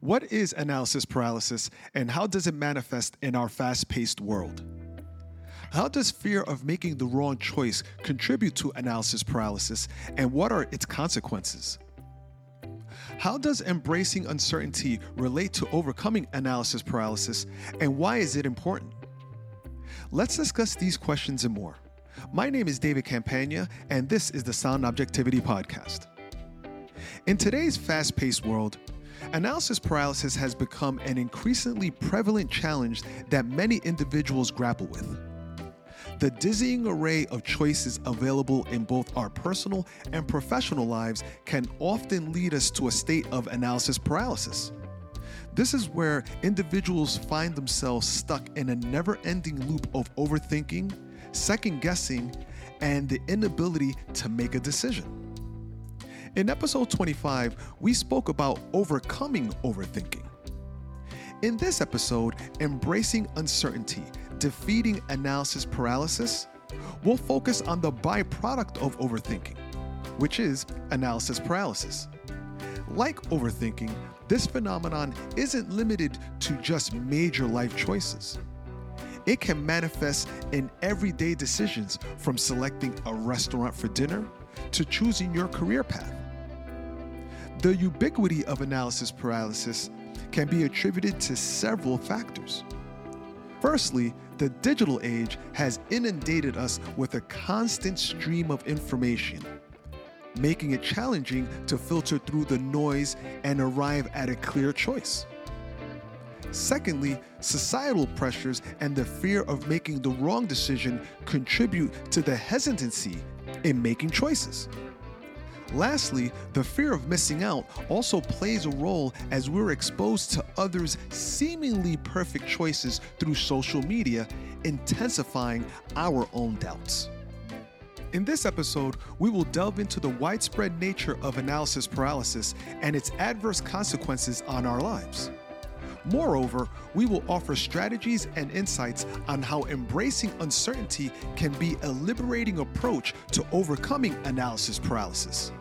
What is analysis paralysis and how does it manifest in our fast paced world? How does fear of making the wrong choice contribute to analysis paralysis and what are its consequences? How does embracing uncertainty relate to overcoming analysis paralysis and why is it important? Let's discuss these questions and more. My name is David Campaña, and this is the Sound Objectivity Podcast. In today's fast paced world, Analysis paralysis has become an increasingly prevalent challenge that many individuals grapple with. The dizzying array of choices available in both our personal and professional lives can often lead us to a state of analysis paralysis. This is where individuals find themselves stuck in a never ending loop of overthinking, second guessing, and the inability to make a decision. In episode 25, we spoke about overcoming overthinking. In this episode, Embracing Uncertainty, Defeating Analysis Paralysis, we'll focus on the byproduct of overthinking, which is analysis paralysis. Like overthinking, this phenomenon isn't limited to just major life choices. It can manifest in everyday decisions from selecting a restaurant for dinner to choosing your career path. The ubiquity of analysis paralysis can be attributed to several factors. Firstly, the digital age has inundated us with a constant stream of information, making it challenging to filter through the noise and arrive at a clear choice. Secondly, societal pressures and the fear of making the wrong decision contribute to the hesitancy in making choices. Lastly, the fear of missing out also plays a role as we're exposed to others' seemingly perfect choices through social media, intensifying our own doubts. In this episode, we will delve into the widespread nature of analysis paralysis and its adverse consequences on our lives. Moreover, we will offer strategies and insights on how embracing uncertainty can be a liberating approach to overcoming analysis paralysis.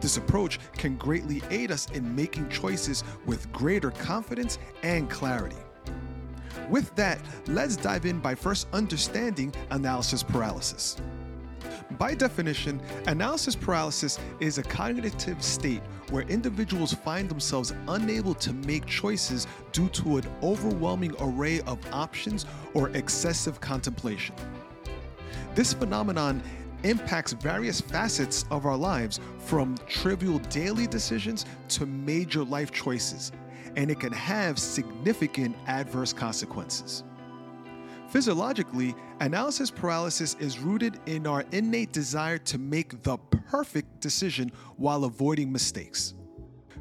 This approach can greatly aid us in making choices with greater confidence and clarity. With that, let's dive in by first understanding analysis paralysis. By definition, analysis paralysis is a cognitive state where individuals find themselves unable to make choices due to an overwhelming array of options or excessive contemplation. This phenomenon impacts various facets of our lives from trivial daily decisions to major life choices, and it can have significant adverse consequences. Physiologically, analysis paralysis is rooted in our innate desire to make the perfect decision while avoiding mistakes.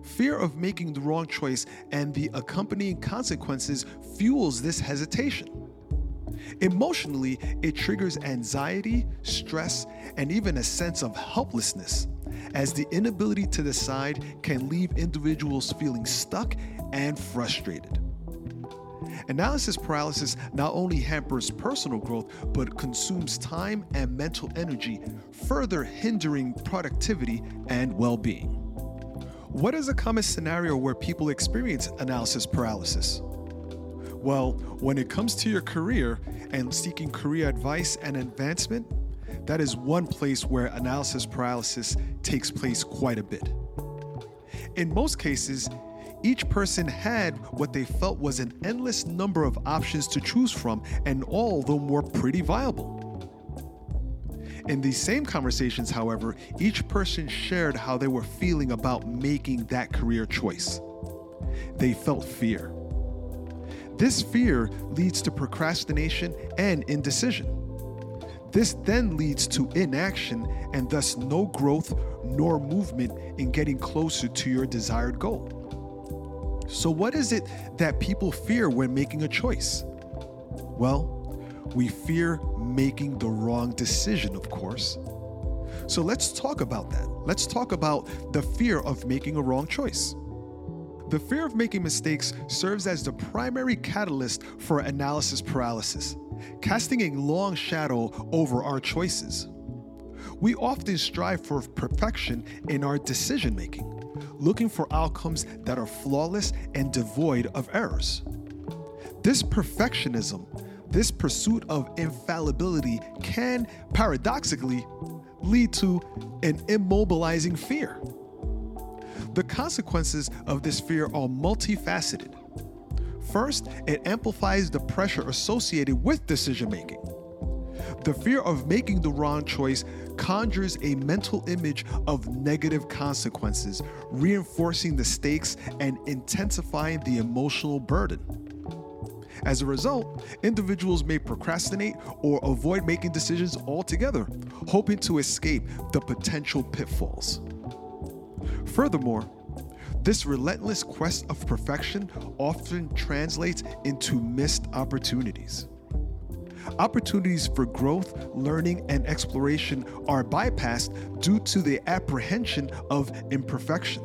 Fear of making the wrong choice and the accompanying consequences fuels this hesitation. Emotionally, it triggers anxiety, stress, and even a sense of helplessness, as the inability to decide can leave individuals feeling stuck and frustrated. Analysis paralysis not only hampers personal growth, but consumes time and mental energy, further hindering productivity and well being. What is a common scenario where people experience analysis paralysis? Well, when it comes to your career and seeking career advice and advancement, that is one place where analysis paralysis takes place quite a bit. In most cases, each person had what they felt was an endless number of options to choose from, and all of them were pretty viable. In these same conversations, however, each person shared how they were feeling about making that career choice. They felt fear. This fear leads to procrastination and indecision. This then leads to inaction and thus no growth nor movement in getting closer to your desired goal. So, what is it that people fear when making a choice? Well, we fear making the wrong decision, of course. So, let's talk about that. Let's talk about the fear of making a wrong choice. The fear of making mistakes serves as the primary catalyst for analysis paralysis, casting a long shadow over our choices. We often strive for perfection in our decision making, looking for outcomes that are flawless and devoid of errors. This perfectionism, this pursuit of infallibility, can paradoxically lead to an immobilizing fear. The consequences of this fear are multifaceted. First, it amplifies the pressure associated with decision making. The fear of making the wrong choice conjures a mental image of negative consequences, reinforcing the stakes and intensifying the emotional burden. As a result, individuals may procrastinate or avoid making decisions altogether, hoping to escape the potential pitfalls. Furthermore, this relentless quest of perfection often translates into missed opportunities. Opportunities for growth, learning, and exploration are bypassed due to the apprehension of imperfection.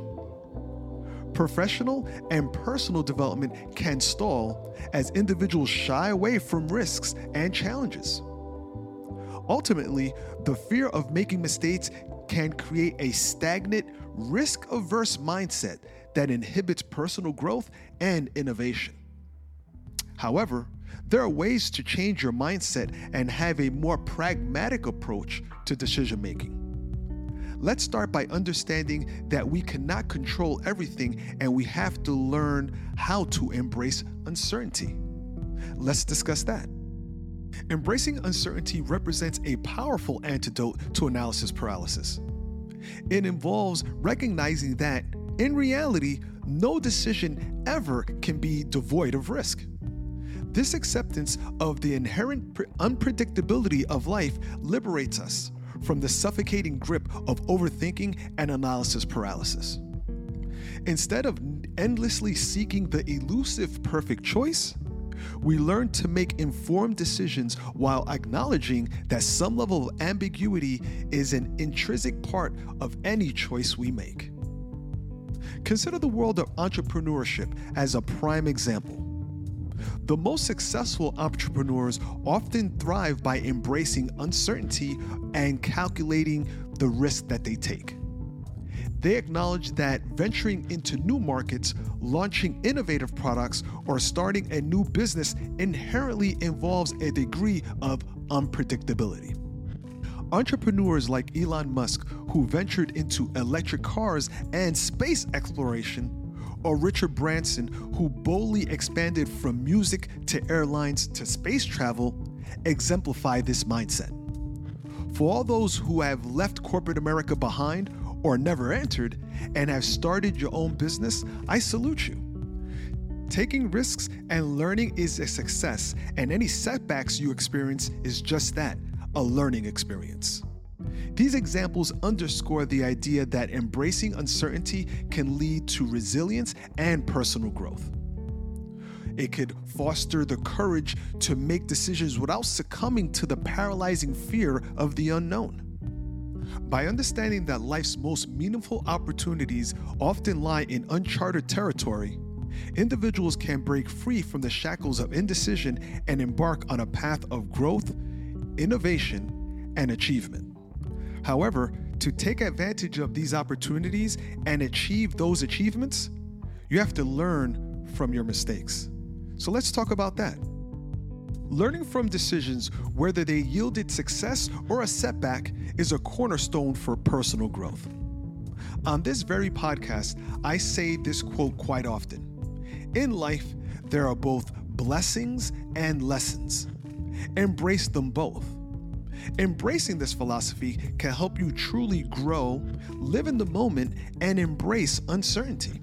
Professional and personal development can stall as individuals shy away from risks and challenges. Ultimately, the fear of making mistakes can create a stagnant, risk averse mindset that inhibits personal growth and innovation. However, there are ways to change your mindset and have a more pragmatic approach to decision making. Let's start by understanding that we cannot control everything and we have to learn how to embrace uncertainty. Let's discuss that. Embracing uncertainty represents a powerful antidote to analysis paralysis. It involves recognizing that, in reality, no decision ever can be devoid of risk. This acceptance of the inherent unpredictability of life liberates us from the suffocating grip of overthinking and analysis paralysis. Instead of endlessly seeking the elusive perfect choice, we learn to make informed decisions while acknowledging that some level of ambiguity is an intrinsic part of any choice we make. Consider the world of entrepreneurship as a prime example. The most successful entrepreneurs often thrive by embracing uncertainty and calculating the risk that they take. They acknowledge that venturing into new markets, launching innovative products, or starting a new business inherently involves a degree of unpredictability. Entrepreneurs like Elon Musk, who ventured into electric cars and space exploration, or Richard Branson, who boldly expanded from music to airlines to space travel, exemplify this mindset. For all those who have left corporate America behind or never entered and have started your own business, I salute you. Taking risks and learning is a success, and any setbacks you experience is just that a learning experience. These examples underscore the idea that embracing uncertainty can lead to resilience and personal growth. It could foster the courage to make decisions without succumbing to the paralyzing fear of the unknown. By understanding that life's most meaningful opportunities often lie in uncharted territory, individuals can break free from the shackles of indecision and embark on a path of growth, innovation, and achievement. However, to take advantage of these opportunities and achieve those achievements, you have to learn from your mistakes. So let's talk about that. Learning from decisions, whether they yielded success or a setback, is a cornerstone for personal growth. On this very podcast, I say this quote quite often In life, there are both blessings and lessons. Embrace them both. Embracing this philosophy can help you truly grow, live in the moment, and embrace uncertainty.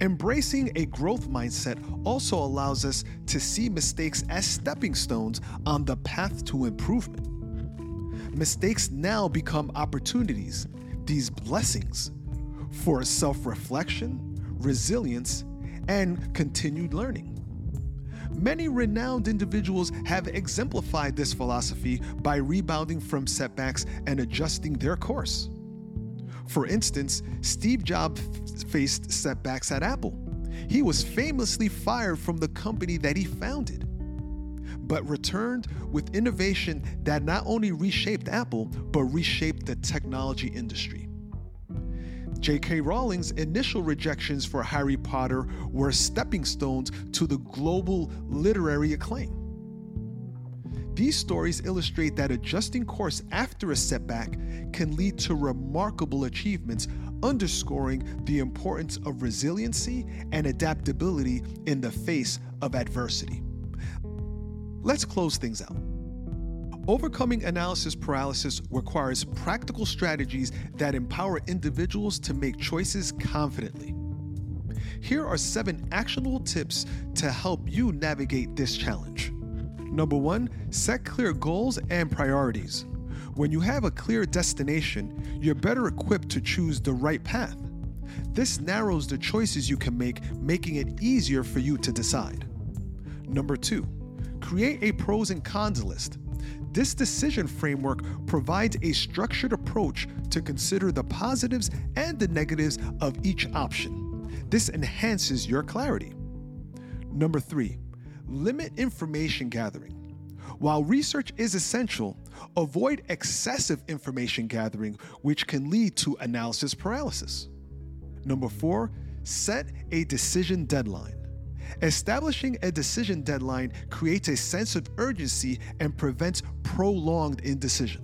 Embracing a growth mindset also allows us to see mistakes as stepping stones on the path to improvement. Mistakes now become opportunities, these blessings, for self reflection, resilience, and continued learning. Many renowned individuals have exemplified this philosophy by rebounding from setbacks and adjusting their course. For instance, Steve Jobs faced setbacks at Apple. He was famously fired from the company that he founded, but returned with innovation that not only reshaped Apple, but reshaped the technology industry. J.K. Rowling's initial rejections for Harry Potter were stepping stones to the global literary acclaim. These stories illustrate that adjusting course after a setback can lead to remarkable achievements, underscoring the importance of resiliency and adaptability in the face of adversity. Let's close things out. Overcoming analysis paralysis requires practical strategies that empower individuals to make choices confidently. Here are seven actionable tips to help you navigate this challenge. Number one, set clear goals and priorities. When you have a clear destination, you're better equipped to choose the right path. This narrows the choices you can make, making it easier for you to decide. Number two, create a pros and cons list. This decision framework provides a structured approach to consider the positives and the negatives of each option. This enhances your clarity. Number three, limit information gathering. While research is essential, avoid excessive information gathering, which can lead to analysis paralysis. Number four, set a decision deadline. Establishing a decision deadline creates a sense of urgency and prevents prolonged indecision.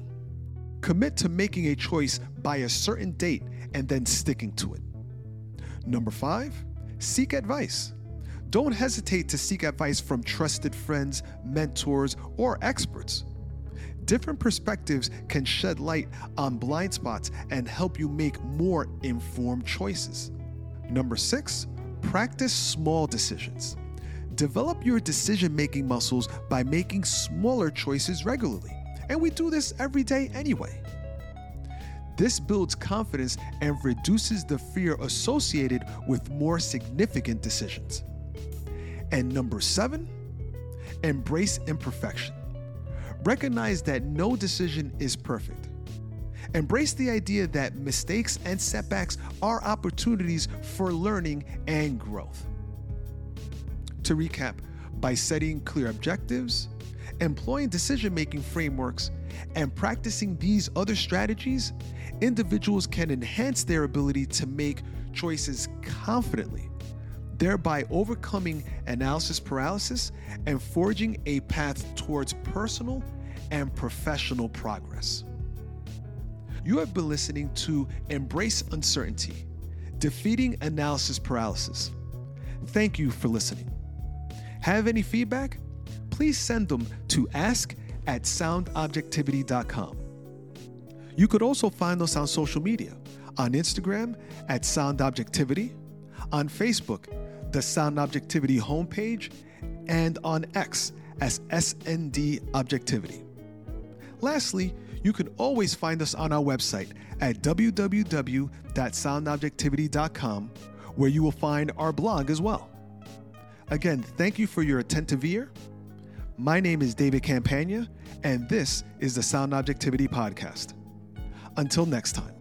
Commit to making a choice by a certain date and then sticking to it. Number five, seek advice. Don't hesitate to seek advice from trusted friends, mentors, or experts. Different perspectives can shed light on blind spots and help you make more informed choices. Number six, practice small decisions. Develop your decision making muscles by making smaller choices regularly. And we do this every day anyway. This builds confidence and reduces the fear associated with more significant decisions. And number seven, embrace imperfection. Recognize that no decision is perfect. Embrace the idea that mistakes and setbacks are opportunities for learning and growth. To recap, by setting clear objectives, employing decision making frameworks, and practicing these other strategies, individuals can enhance their ability to make choices confidently thereby overcoming analysis paralysis and forging a path towards personal and professional progress. You have been listening to Embrace Uncertainty Defeating Analysis Paralysis. Thank you for listening. Have any feedback? Please send them to ask at soundobjectivity.com. You could also find us on social media on Instagram at soundobjectivity, on Facebook the Sound Objectivity homepage, and on X as SND Objectivity. Lastly, you can always find us on our website at www.soundobjectivity.com, where you will find our blog as well. Again, thank you for your attentive ear. My name is David Campaña, and this is the Sound Objectivity Podcast. Until next time.